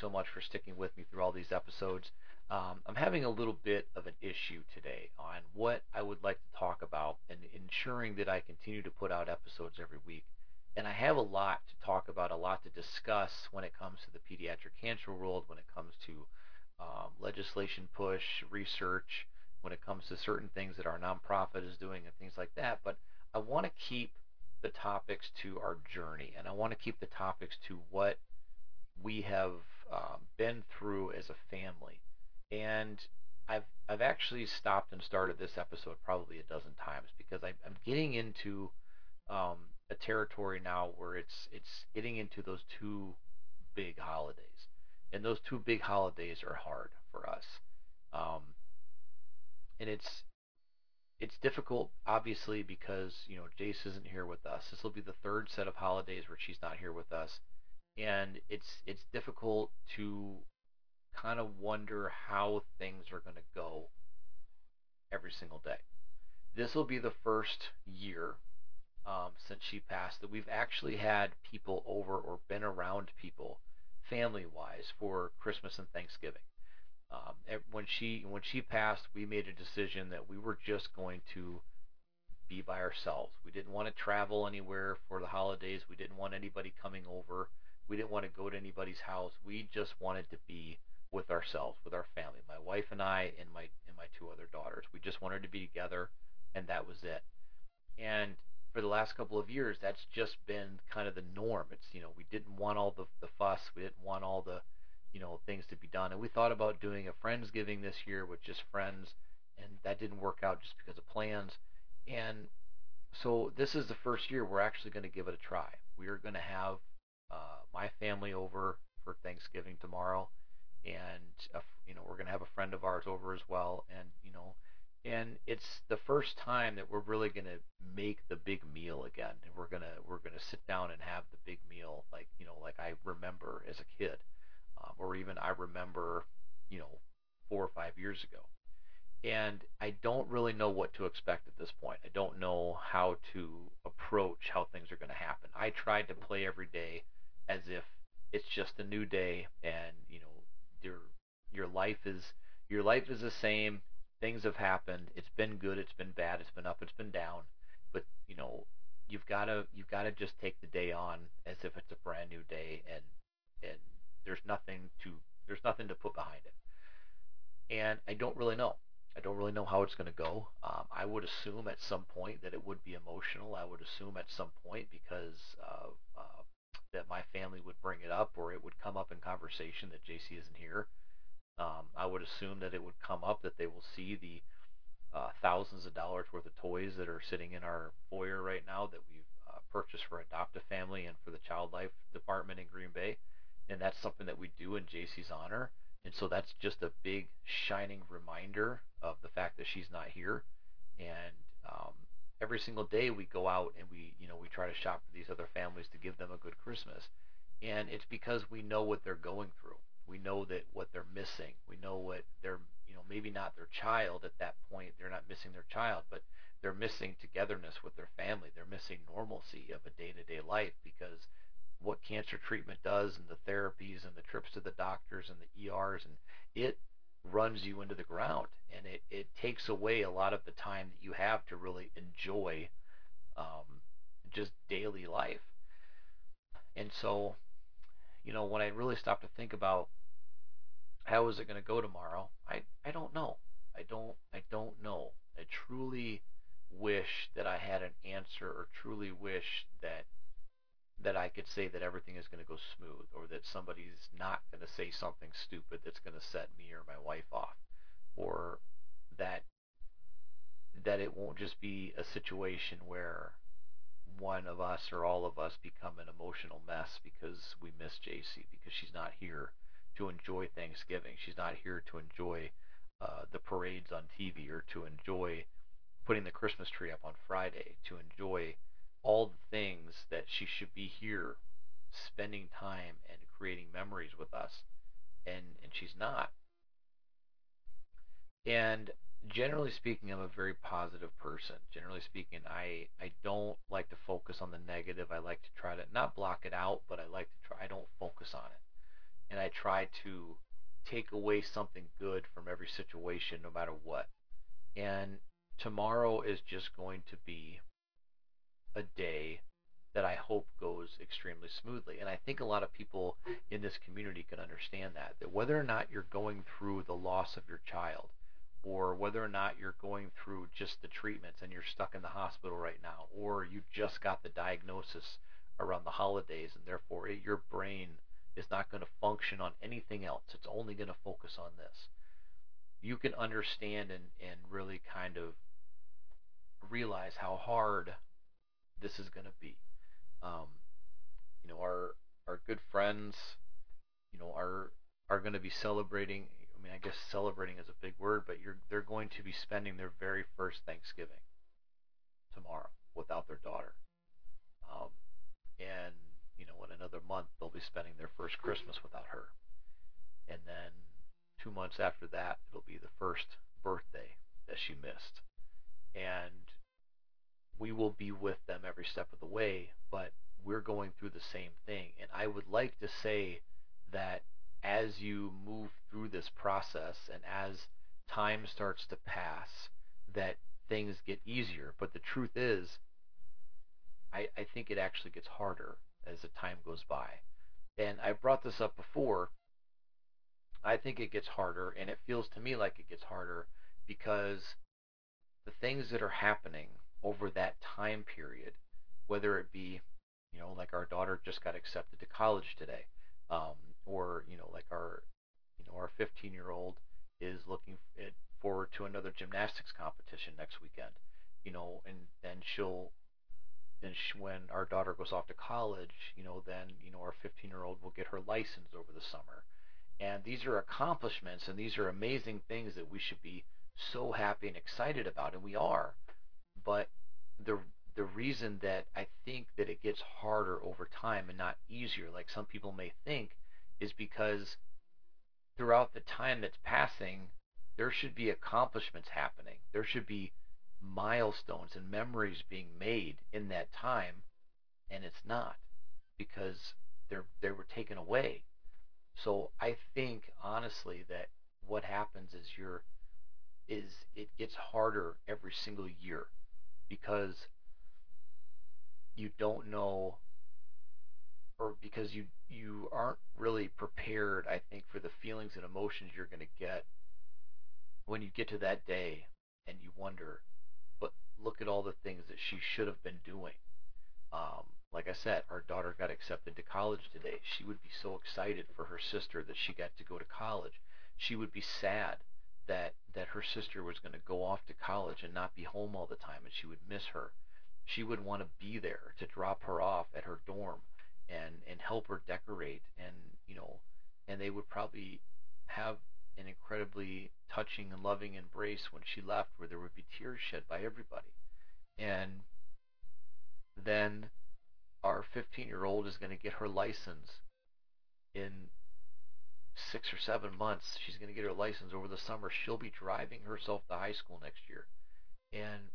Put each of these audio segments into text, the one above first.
so much for sticking with me through all these episodes. Um, I'm having a little bit of an issue today on what I would like to talk about and ensuring that I continue to put out episodes every week. And I have a lot to talk about, a lot to discuss when it comes to the pediatric cancer world, when it comes to um, legislation push, research, when it comes to certain things that our nonprofit is doing and things like that. But I want to keep the topics to our journey, and I want to keep the topics to what we have um, been through as a family. And I've I've actually stopped and started this episode probably a dozen times because I, am getting into um, a territory now where it's it's getting into those two big holidays, and those two big holidays are hard for us. Um, and it's it's difficult, obviously, because you know Jace isn't here with us. This will be the third set of holidays where she's not here with us, and it's it's difficult to kind of wonder how things are going to go every single day. This will be the first year um, since she passed that we've actually had people over or been around people family wise for Christmas and Thanksgiving. Um, when she when she passed, we made a decision that we were just going to be by ourselves. We didn't want to travel anywhere for the holidays. We didn't want anybody coming over. We didn't want to go to anybody's house. We just wanted to be with ourselves, with our family, my wife and I, and my and my two other daughters. We just wanted to be together, and that was it. And for the last couple of years, that's just been kind of the norm. It's you know we didn't want all the the fuss. We didn't want all the you know things to be done. And we thought about doing a friendsgiving this year with just friends, and that didn't work out just because of plans. And so this is the first year we're actually going to give it a try. We are going to have uh, my family over for Thanksgiving tomorrow, and a, you know we're to have a friend of ours over as well, and you know. And it's the first time that we're really to make the big meal again, and we're gonna we're gonna sit down and have the big meal like you know like I remember as a kid um, or even I remember, you know, four or five years ago. And I don't really know what to expect at this point. I don't know how to approach how things are going to happen. I tried to play every day as if it's just a new day, and you know, your your life is your life is the same. Things have happened. It's been good. It's been bad. It's been up. It's been down. But you know, you've got to you've got to just take the day on as if it's a brand new day and and there's nothing to there's nothing to put behind it. And I don't really know. I don't really know how it's going to go. Um, I would assume at some point that it would be emotional. I would assume at some point because uh, uh, that my family would bring it up or it would come up in conversation that JC isn't here. Um, I would assume that it would come up that they will see the uh, thousands of dollars worth of toys that are sitting in our foyer right now that we've uh, purchased for Adopt a Family and for the Child Life Department in Green Bay and that's something that we do in JC's honor. And so that's just a big shining reminder of the fact that she's not here. And um, every single day we go out and we, you know, we try to shop for these other families to give them a good Christmas. And it's because we know what they're going through. We know that what they're missing. We know what they're, you know, maybe not their child at that point. They're not missing their child, but they're missing togetherness with their family. They're missing normalcy of a day-to-day life because what cancer treatment does and the therapies and the trips to the doctors and the ERs and it runs you into the ground and it, it takes away a lot of the time that you have to really enjoy um, just daily life. And so, you know, when I really stop to think about how is it going to go tomorrow, I, I don't know. I don't I don't know. I truly wish that I had an answer or truly wish that that I could say that everything is going to go smooth or that somebody's not going to say something stupid that's going to set me or my wife off or that that it won't just be a situation where one of us or all of us become an emotional mess because we miss JC because she's not here to enjoy Thanksgiving. She's not here to enjoy uh, the parades on TV or to enjoy putting the Christmas tree up on Friday, to enjoy that she should be here spending time and creating memories with us and and she's not and generally speaking, I'm a very positive person. Generally speaking, I I don't like to focus on the negative. I like to try to not block it out, but I like to try. I don't focus on it, and I try to take away something good from every situation, no matter what. And tomorrow is just going to be a day that I hope goes extremely smoothly. And I think a lot of people in this community can understand that. That whether or not you're going through the loss of your child, or whether or not you're going through just the treatments and you're stuck in the hospital right now, or you just got the diagnosis around the holidays and therefore it, your brain is not going to function on anything else. It's only going to focus on this. You can understand and, and really kind of realize how hard this is going to be. Um, you know, our our good friends, you know, are are going to be celebrating. I mean, I guess celebrating is a big word, but you're they're going to be spending their very first Thanksgiving tomorrow without their daughter. Um, and you know, in another month they'll be spending their first Christmas without her. And then two months after that, it'll be the first birthday that she missed. And we will be with them every step of the way, but we're going through the same thing. And I would like to say that as you move through this process and as time starts to pass, that things get easier. But the truth is, I, I think it actually gets harder as the time goes by. And I brought this up before. I think it gets harder, and it feels to me like it gets harder because the things that are happening over that time period, whether it be, you know, like our daughter just got accepted to college today, um, or you know, like our, you know, our 15 year old is looking forward to another gymnastics competition next weekend, you know, and then she'll then she, when our daughter goes off to college, you know, then you know our 15 year old will get her license over the summer, and these are accomplishments and these are amazing things that we should be so happy and excited about, and we are. But the the reason that I think that it gets harder over time and not easier, like some people may think, is because throughout the time that's passing, there should be accomplishments happening. There should be milestones and memories being made in that time, and it's not because they're they were taken away. So I think honestly that what happens is you're is it gets harder every single year because you don't know or because you you aren't really prepared I think for the feelings and emotions you're going to get when you get to that day and you wonder but look at all the things that she should have been doing. Um, like I said our daughter got accepted to college today. She would be so excited for her sister that she got to go to college. She would be sad that that her sister was going to go off to college and not be home all the time and she would miss her. She would want to be there to drop her off at her dorm and and help her decorate and you know and they would probably have an incredibly touching and loving embrace when she left where there would be tears shed by everybody. And then our 15 year old is going to get her license in six or seven months. She's going to get her license over the summer. She'll be driving herself to high school next year. And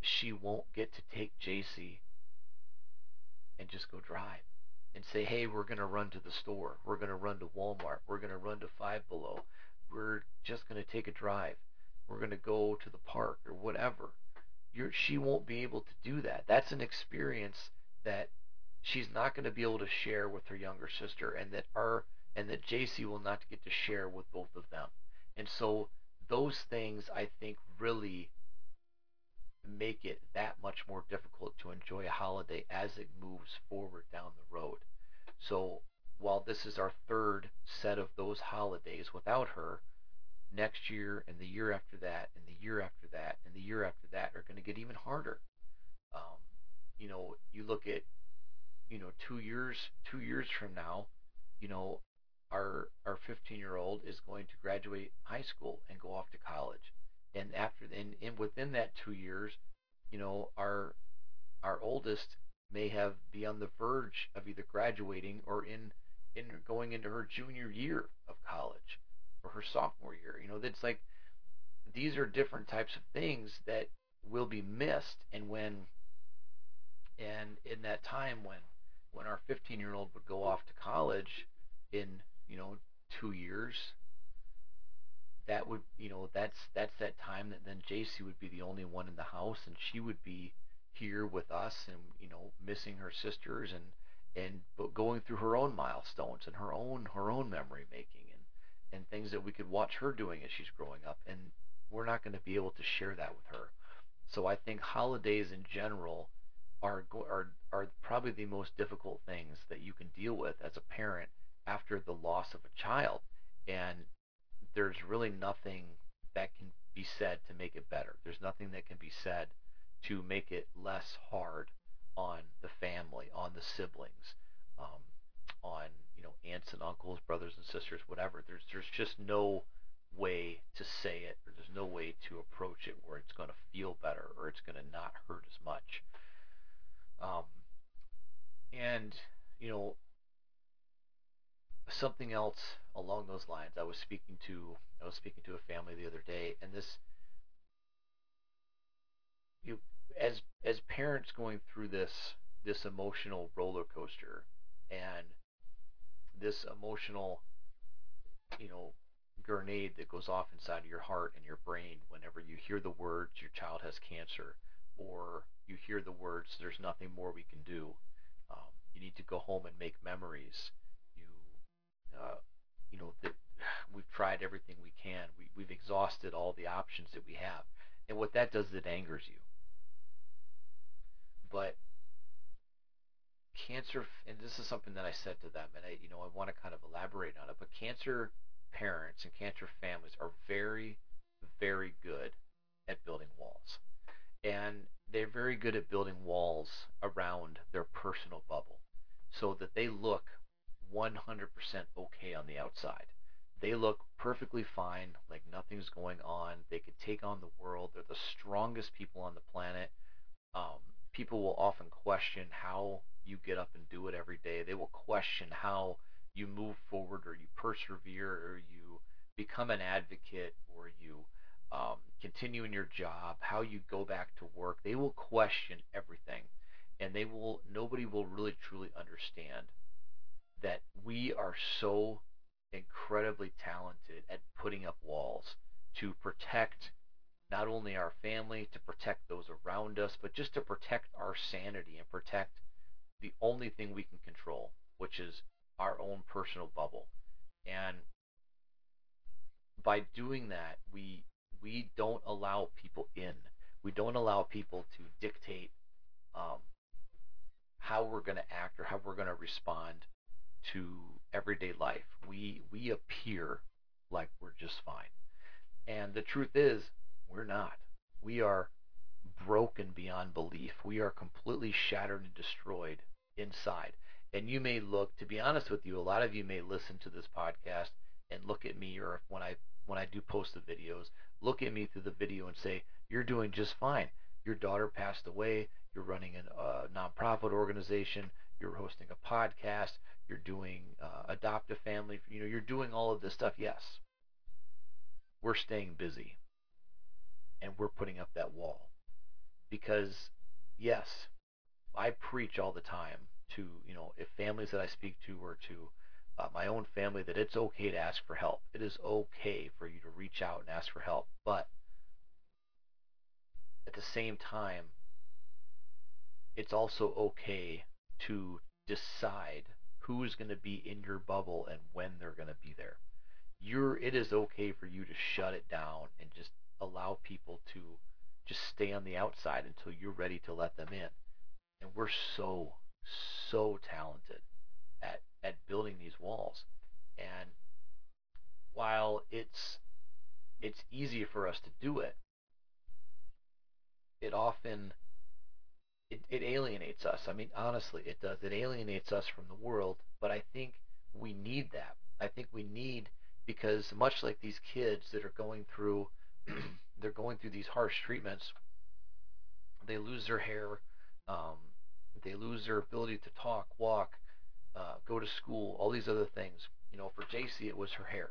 she won't get to take JC and just go drive and say, hey, we're going to run to the store. We're going to run to Walmart. We're going to run to Five Below. We're just going to take a drive. We're going to go to the park or whatever. You're, she won't be able to do that. That's an experience that she's not going to be able to share with her younger sister and that our and that JC will not get to share with both of them. And so those things I think really make it that much more difficult to enjoy a holiday as it moves forward down the road. So while this is our third set of those holidays without her, next year and the year after that and the year after that and the year after that are going to get even harder. Um, you know, you look at, you know, two years, two years from now, you know, our our 15 year old is going to graduate high school and go off to college and after and, and within that two years you know our our oldest may have be on the verge of either graduating or in in going into her junior year of college or her sophomore year you know that's like these are different types of things that will be missed. And when, and in that time when, when our 15 year old would go off to college two years, that would, you know, that's, that's that time that then JC would be the only one in the house and she would be here with us and, you know, missing her sisters and, and but going through her own milestones and her own, her own memory making and, and things that we could watch her doing as she's growing up. And we're not going to be able to share that with her. So I think holidays in general are are are probably the most difficult things that you can deal with as a parent after the loss of a child. And there's really nothing that can be said to make it better. There's nothing that can be said to make it less hard on the family, on the siblings, um, on you know aunts and uncles, brothers and sisters, whatever. There's there's just no way to say it, or there's no way to approach it where it's going to feel better or it's going to not hurt as much. Um, and you know, something else along those lines. I was speaking to I was speaking to a family the other day, and this you as as parents going through this this emotional roller coaster and this emotional you know grenade that goes off inside of your heart and your brain whenever you hear the words your child has cancer or you hear the words there's nothing more we can do um, you need to go home and make memories uh, you know that we've tried everything we can. We, we've exhausted all the options that we have. And what that does is it angers you. But cancer and this is something that I said to them and I you know I want to kind of elaborate on it but cancer parents and cancer families are very, very good at building walls. And they're very good at building walls around their personal bubble so that they look 100% okay on the outside. They look perfectly fine, like nothing's going on. They could take on the world. They're the strongest people on the planet. Um, people will often question how you get up and do it every day. They will question how you move forward or you persevere or you become an advocate or you um, continue in your job, how you go back to work, they will question everything. And they will, nobody will really truly understand that we are so incredibly talented at putting up walls to protect not only our family, to protect those around us, but just to protect our sanity and protect the only thing we can control, which is our own personal bubble. And by doing that, we we don't allow people in. We don't allow people to dictate um, how we're going to act or how we're going to respond to everyday life. We we appear like we're just fine, and the truth is we're not. We are broken beyond belief. We are completely shattered and destroyed inside. And you may look, to be honest with you, a lot of you may listen to this podcast and look at me, or when I when I do post the videos, look at me through the video and say, "You're doing just fine. Your daughter passed away. You're running a uh, nonprofit organization. You're hosting a podcast. You're doing uh, adopt a family. You know, you're doing all of this stuff. Yes, we're staying busy, and we're putting up that wall because, yes, I preach all the time to you know if families that I speak to or to uh, my own family that it's okay to ask for help. It is okay for you to reach out and ask for help, but at the same time, it's also okay to decide who's going to be in your bubble and when they're going to be there. You're, it is okay for you to shut it down and just allow people to just stay on the outside until you're ready to let them in. And we're so so talented at at building these walls. And while it's it's easy for us to do it, it often it, it alienates us. I mean, honestly, it does. It alienates us from the world, but I think we need that. I think we need because much like these kids that are going through they're going through these harsh treatments, they lose their hair, um, they lose their ability to talk, walk, uh, go to school, all these other things. You know, for JC, it was her hair.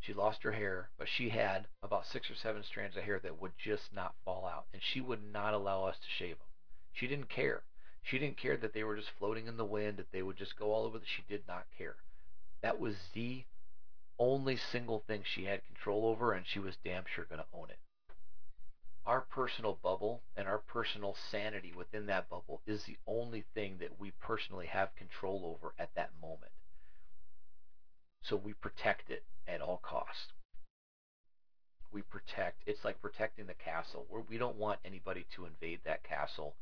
She lost her hair, but she had about six or seven strands of hair that would just not fall out, and she would not allow us to shave them. She didn't care. She didn't care that they were just floating in the wind, that they would just go all over. The, she did not care. That was the only single thing she had control over, and she was damn sure going to own it. Our personal bubble and our personal sanity within that bubble is the only thing that we personally have control over at that moment. So we protect it at all costs. We protect, it's like protecting the castle. Where we don't want anybody to invade that castle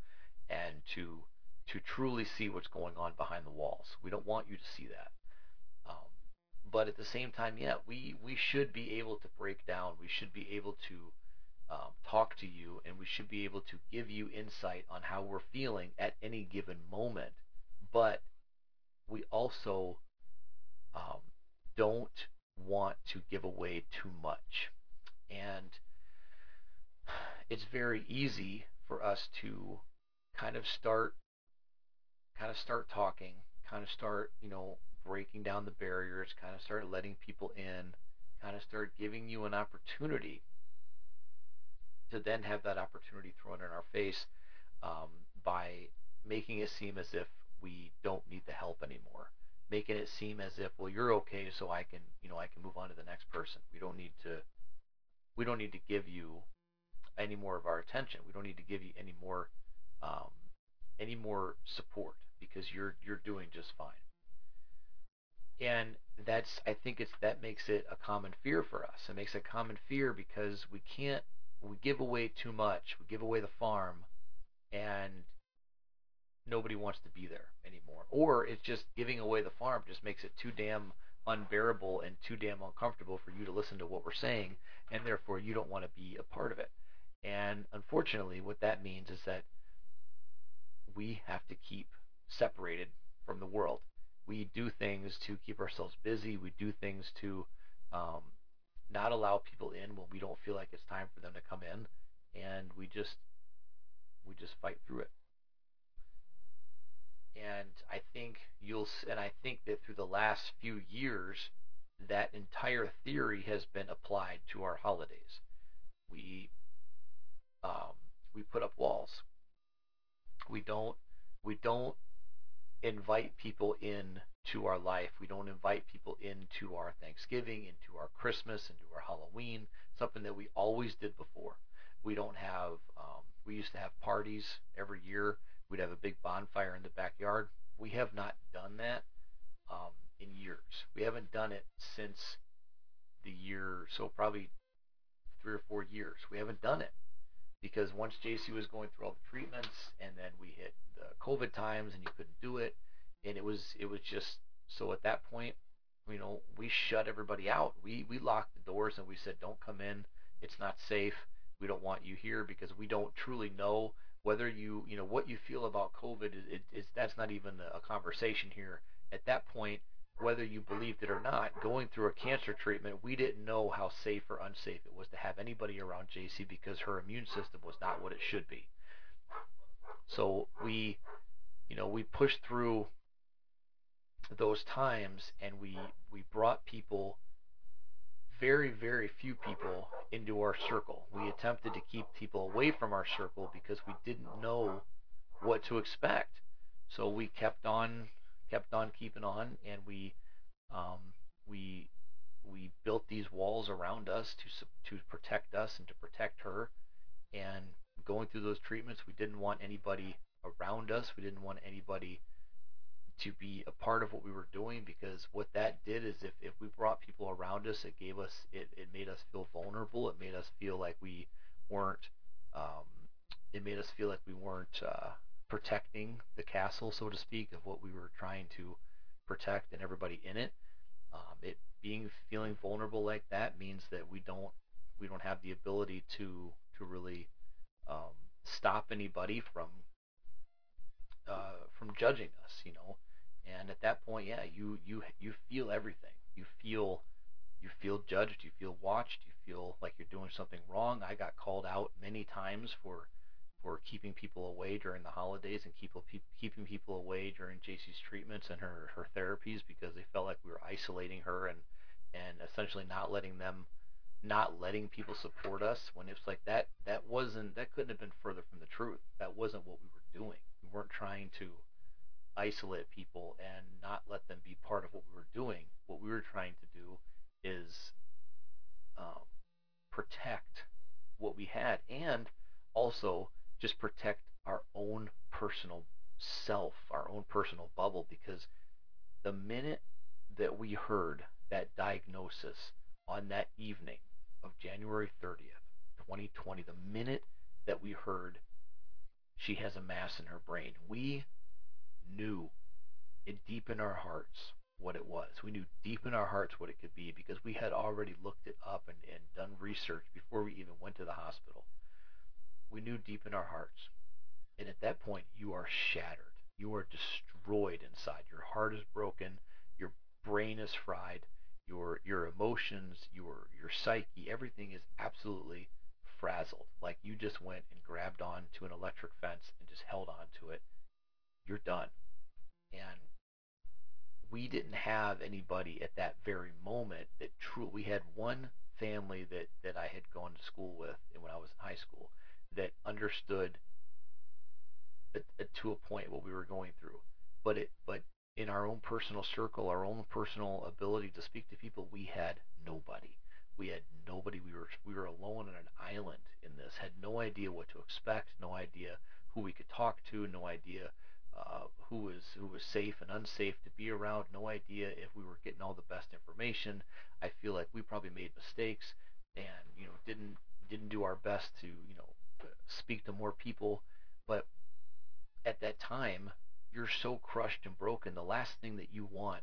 and to to truly see what's going on behind the walls. We don't want you to see that. Um, but at the same time, yeah, we, we should be able to break down. We should be able to um, talk to you, and we should be able to give you insight on how we're feeling at any given moment. But we also um, don't want to give away too much. And it's very easy for us to kind of start kind of start talking, kind of start, you know, breaking down the barriers, kind of start letting people in, kind of start giving you an opportunity to then have that opportunity thrown in our face um, by making it seem as if we don't need the help anymore. Making it seem as if well you're okay so i can you know i can move on to the next person. We don't need to we don't need to give you any more of our attention. We don't need to give you any more um, any more support because you're you're doing just fine. And that's I think it's that makes it a common fear for us. It makes a common fear because we can't we give away too much. We give away the farm and nobody wants to be there anymore. Or it's just giving away the farm just makes it too damn unbearable and too damn uncomfortable for you to listen to what we're saying and therefore you don't want to be a part of it. And unfortunately what that means is that we have to keep separated from the world. We do things to keep ourselves busy. We do things to um, not allow people in when we don't feel like it's time for them to come in, and we just we just fight through it. And I think you'll and I think that through the last few years, that entire theory has been applied to our holidays. We um, we put up walls. We don't we don't invite people in to our life. We don't invite people into our Thanksgiving, into our Christmas, into our Halloween, something that we always did before. We don't have, um, we used to have parties every year. We'd have a big bonfire in the backyard. We have not done that um, in years. We haven't done it since the year, so probably three or four years. We haven't done it because once JC was going through all the treatments and then we hit the COVID times and you couldn't do it and it was it was just so at that point you know we shut everybody out. We we locked the doors and we said don't come in. It's not safe. We don't want you here because we don't truly know whether you you know what you feel about COVID it, it's that's not even a conversation here. At that point whether you believed it or not, going through a cancer treatment, we didn't know how safe or unsafe it was to have anybody around JC because her immune system was not what it should be. So we, you know, we pushed through those times and we we brought people very very few people into our circle. We attempted to keep people away from our circle because we didn't know what to expect. So we kept on kept on keeping on, and we um, we we built these walls around us to to protect us and to protect her. And going through those treatments, we didn't want anybody around us. We didn't want anybody to be a part of what we were doing because what that did is if, if we brought people around us, it gave us it, it made us feel vulnerable. It made us feel like we weren't. Um, it made us feel like we weren't uh, protecting the castle, so to speak, of what we were trying to protect and everybody in it. Um, it being feeling vulnerable like that means that we don't we don't have the ability to to really um, stop anybody from uh, from judging us, you know. And at that point, yeah, you you you feel everything. You feel you feel judged. You feel watched. You feel like you're doing something wrong. I got called out many times for for keeping people away during the holidays and keep, keeping people away during JC's treatments and her, her therapies because they felt like we were isolating her and and essentially not letting them not letting people support us when it's like that that wasn't that couldn't have been further from the truth. That wasn't what we were doing. We weren't trying to isolate people and not let them be part of what we were doing. What we were trying to do is um, protect what we had and also just protect our own personal self our own personal bubble because the minute that we heard that diagnosis on that evening of January 30th, 2020, the minute that we heard she has a mass in her brain, we knew it deep in our hearts what it was. We knew deep in our hearts what it could be because we had already looked it up and, and done research before we even went to the hospital. We knew deep in our hearts. And at that point, you are shattered. You are destroyed inside. Your heart is broken. Your brain is fried your your emotions, your your psyche, everything is absolutely frazzled. Like you just went and grabbed on to an electric fence and just held on to it. You're done. And we didn't have anybody at that very moment that true we had one family that that I had gone to school with when I was in high school that understood to a point what we were going through but it but in our own personal circle, our own personal ability to speak to people, we had nobody. We had nobody. We were we were alone on an island in this. Had no idea what to expect. No idea who we could talk to. No idea uh, who was who was safe and unsafe to be around. No idea if we were getting all the best information. I feel like we probably made mistakes and you know didn't didn't do our best to you know speak to more people. But at that time, you're so crushed and broken, the last thing that you want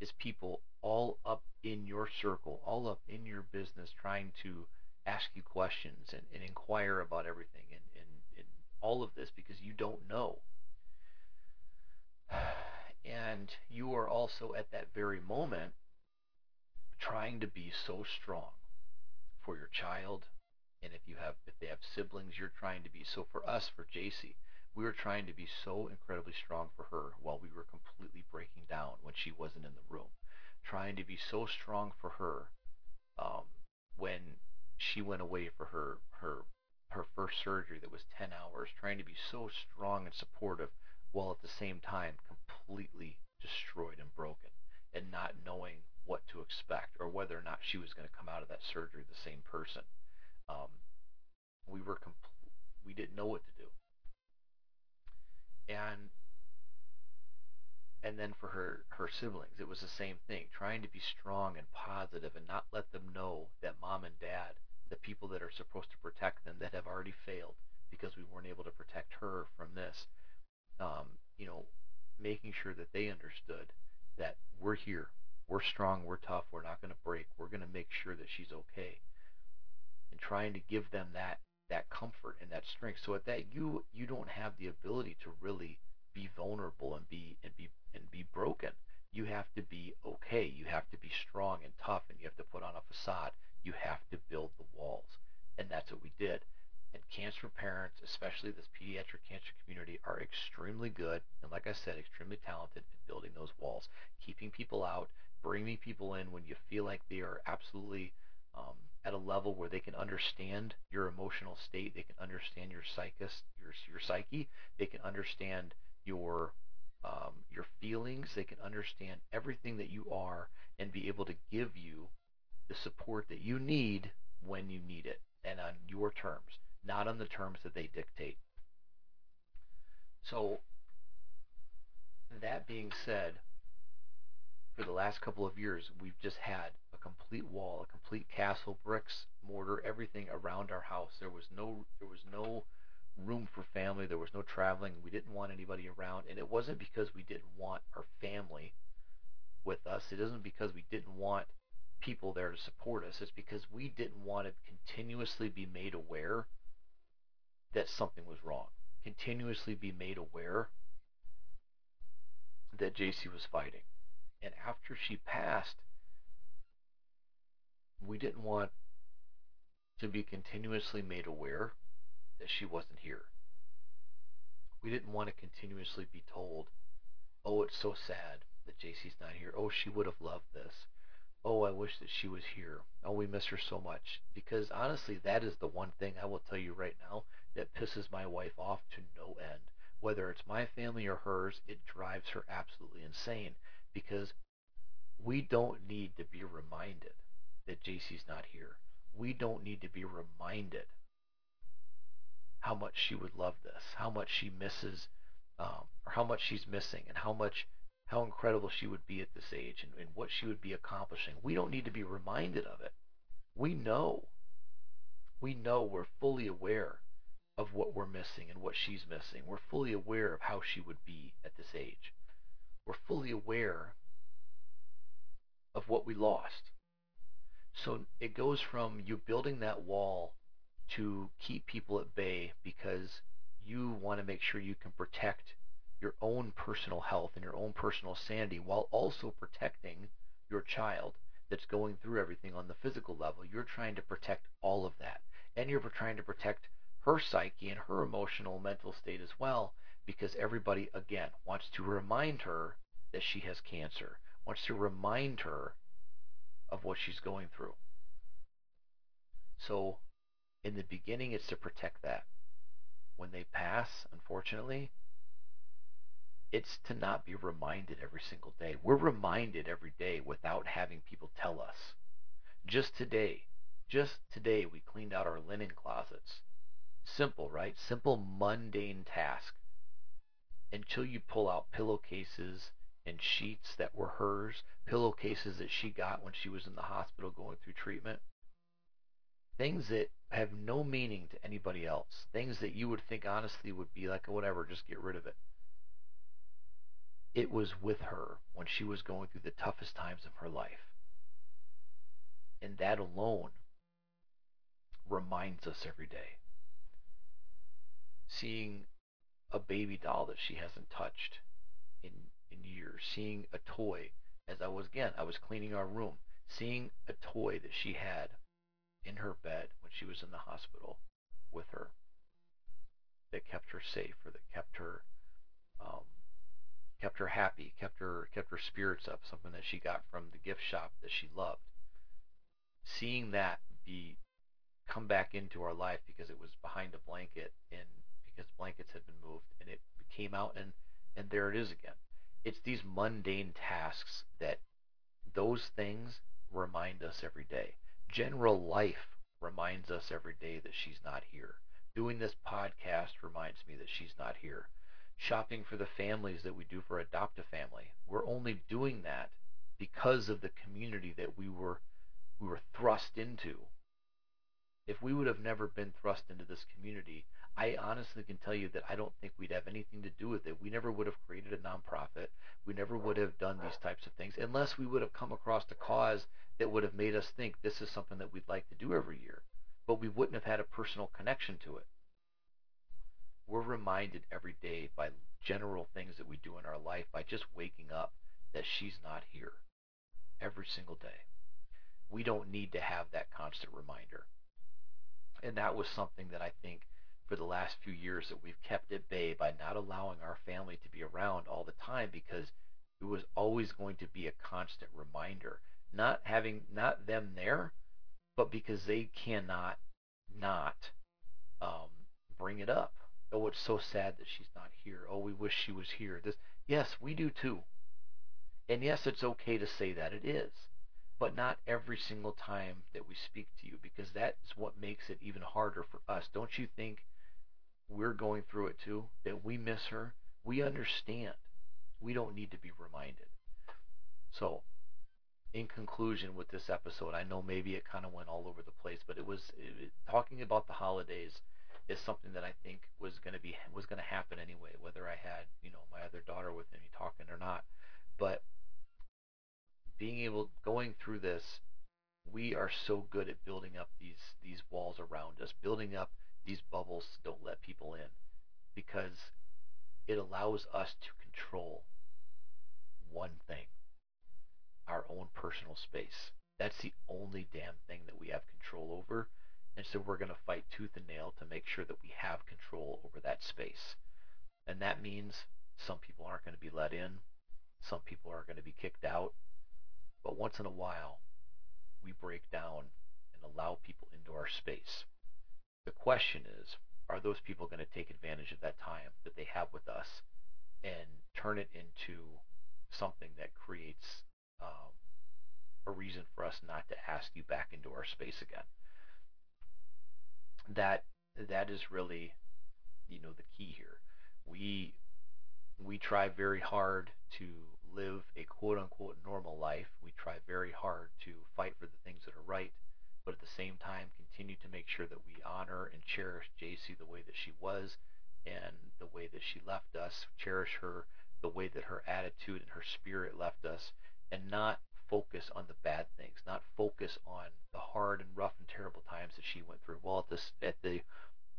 is people all up in your circle, all up in your business, trying to ask you questions and, and inquire about everything and, and, and all of this because you don't know. And you are also at that very moment trying to be so strong for your child. And if you have if they have siblings, you're trying to be so for us, for JC, we were trying to be so incredibly strong for her while we were completely breaking down when she wasn't in the room. Trying to be so strong for her um, when she went away for her her her first surgery that was 10 hours. Trying to be so strong and supportive while at the same time completely destroyed and broken and not knowing what to expect or whether or not she was going to come out of that surgery the same person. Um, we were compl- we didn't know what to do. And and then for her her siblings it was the same thing trying to be strong and positive and not let them know that mom and dad the people that are supposed to protect them that have already failed because we weren't able to protect her from this um, you know making sure that they understood that we're here we're strong we're tough we're not going to break we're going to make sure that she's okay trying to give them that that comfort and that strength. So at that you you don't have the ability to really be vulnerable and be and be and be broken. You have to be okay. You have to be strong and tough and you have to put on a facade. You have to build the walls. And that's what we did. And cancer parents, especially this pediatric cancer community, are extremely good and like I said, extremely talented in building those walls, keeping people out, bringing people in when you feel like they are absolutely um, at a level where they can understand your emotional state, they can understand your your your psyche, they can understand your um, your feelings, they can understand everything that you are, and be able to give you the support that you need when you need it, and on your terms, not on the terms that they dictate. So, that being said, for the last couple of years, we've just had a complete wall, a complete castle, bricks, mortar, everything around our house. There was no there was no room for family. There was no traveling. We didn't want anybody around, and it wasn't because we didn't want our family with us. It isn't because we didn't want people there to support us. It's because we didn't want to continuously be made aware that something was wrong. Continuously be made aware that JC was fighting and after she passed, we didn't want to be continuously made aware that she wasn't here. We didn't want to continuously be told, oh, it's so sad that JC's not here. Oh, she would have loved this. oh, I wish that she was here. Oh, we miss her so much. Because honestly, that is the one thing I will tell you right now that pisses my wife off to no end. Whether it's my family or hers, it drives her absolutely insane because we don't need to be reminded that JC's not here. We don't need to be reminded how much she would love this, how much she misses, um, or how much she's missing, and how much how incredible she would be at this age and, and what she would be accomplishing. We don't need to be reminded of it. We know. We know we're fully aware of what we're missing and what she's missing. We're fully aware of how she would be at this age. We're fully aware of what we lost. So it goes from you building that wall to keep people at bay because you want to make sure you can protect your own personal health and your own personal sanity while also protecting your child that's going through everything on the physical level. You're trying to protect all of that. And you're trying to protect her psyche and her emotional mental state as well because everybody, again, wants to remind her that she has cancer, wants to remind her of what she's going through. So, in the beginning, it's to protect that. When they pass, unfortunately, it's to not be reminded every single day. We're reminded every day without having people tell us. Just today, just today, we cleaned out our linen closets. Simple, right? Simple, mundane task. Until you pull out pillowcases and sheets that were hers, pillowcases that she got when she was in the hospital going through treatment. Things that have no meaning to anybody else. Things that you would think honestly would be like, oh, whatever, just get rid of it it was with her when she was going through the toughest times of her life. And that alone reminds us every day. Seeing a baby doll that she hasn't touched in, in years, seeing a toy, as I was again, I was cleaning our room, seeing a toy that she had in her bed when she was in the hospital with her that kept her safe or that kept her um, kept her happy, kept her kept her spirits up, something that she got from the gift shop that she loved. Seeing that be come back into our life because it was behind a blanket and because blankets had been moved and it came out and and there it is again. It's these mundane tasks that those things remind us every day. General life reminds us every day that she's not here. Doing this podcast reminds me that she's not here shopping for the families that we do for Adopt a Family. We're only doing that because of the community that we were we were thrust into. If we would have never been thrust into this community, I honestly can tell you that I don't think we'd have anything to do with it. We never would have created a nonprofit. We never would have done these types of things unless we would have come across a cause that would have made us think this is something that we'd like to do every year. But we wouldn't have had a personal connection to it we're reminded every day by general things that we do in our life by just waking up that she's not here every single day. We don't need to have that constant reminder. And that was something that I think for the last few years that we've kept at bay by not allowing our family to be around all the time because it was always going to be a constant reminder. Not having not them there, but because they cannot not um, bring it up oh, it's so sad that she's not here. Oh, we wish she was here. This, yes, we do too. And yes, it's okay to say that it is, but not every single time that we speak to you, because that's what makes it even harder for us. Don't you think we're going through it too? That we miss her. We understand. We don't need to be reminded. So, in conclusion with this episode, I know maybe it kind of went all over the place, but it was it, talking about the holidays is something that I think was going to be was going to happen anyway, whether I had you know my other daughter with me talking or not. But being able going through this, we are so good at building up these these walls around us, building up these bubbles don't let people in, because it allows us to control one thing, our own personal space. That's the only damn thing that we have control over and so we're going to fight tooth and nail to make sure that we have control over that space. And that means some people aren't going to be let in, some people are going to be kicked out. But once in a while, we break down and allow people into our space. The question is, are those people going to take advantage of that time that they have with us and turn it into something that creates um, a reason for us not to ask you back into our space again? That that is really, you know, the key here. We we try very hard to live a quote unquote normal life. We try very hard to fight for the things that are right, but at the same time continue to make sure that we honor and cherish JC the way that she was and the way that she left us, cherish her the way that her attitude and her spirit left us, and not focus on the bad things, not focus on the hard and rough and terrible times that she went through. Well, at this at the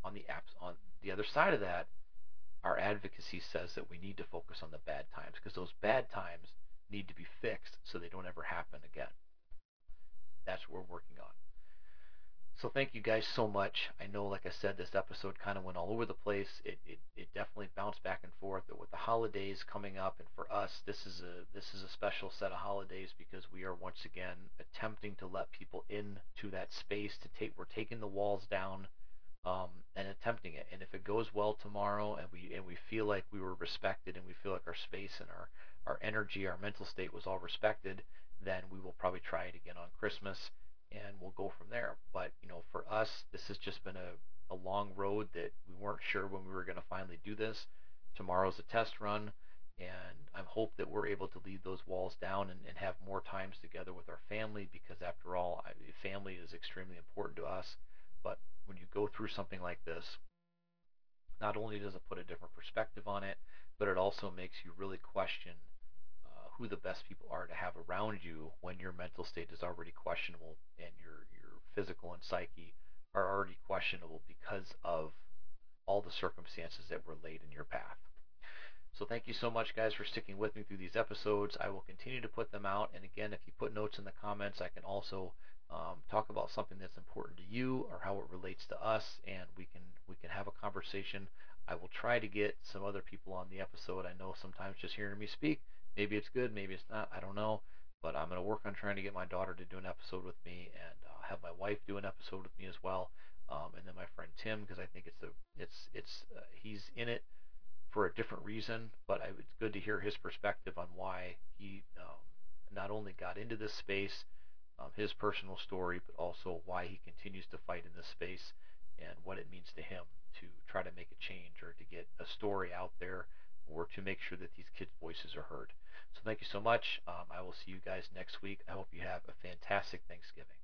on the apps on the other side of that, our advocacy says that we need to focus on the bad times because those bad times need to be fixed so they don't ever happen again. That's what we're working on. So thank you guys so much. I know, like I said, this episode kind of went all over the place. It, it, it definitely bounced back and forth. But with the holidays coming up, and for us, this is a this is a special set of holidays because we are once again attempting to let people in to that space. To take, we're taking the walls down um, and attempting it. And if it goes well tomorrow, and we and we feel like we were respected, and we feel like our space and our our energy, our mental state was all respected, then we will probably try it again on Christmas, and we'll go from there. But you know, for us, this has just been a, a long road that we weren't sure when we were going to finally do this. Tomorrow's a test run, and I hope that we're able to leave those walls down and, and have more times together with our family because after all, I, family is extremely important to us. But when you go through something like this, not only does it put a different perspective on it, but it also makes you really question who the best people are to have around you when your mental state is already questionable and your your physical and psyche are already questionable because of all the circumstances that were laid in your path. So thank you so much, guys, for sticking with me through these episodes. I will continue to put them out. And again, if you put notes in the comments, I can also um, talk about something that's important to you or how it relates to us, and we can we can have a conversation. I will try to get some other people on the episode. I know sometimes just hearing me speak, maybe it's good, maybe it's not. I don't know, but I'm going to work on trying to get my daughter to do an episode with me, and uh, have my wife do an episode with me as well, um, and then my friend Tim because I think it's a it's it's uh, he's in it for a different reason, but I, it's good to hear his perspective on why he um, not only got into this space um, his personal story, but also why he continues to fight in this space and what it means to him to try to make a change or to get a story out there or to make sure that these kids' voices are heard. So thank you so much. Um, I will see you guys next week. I hope you have a fantastic Thanksgiving.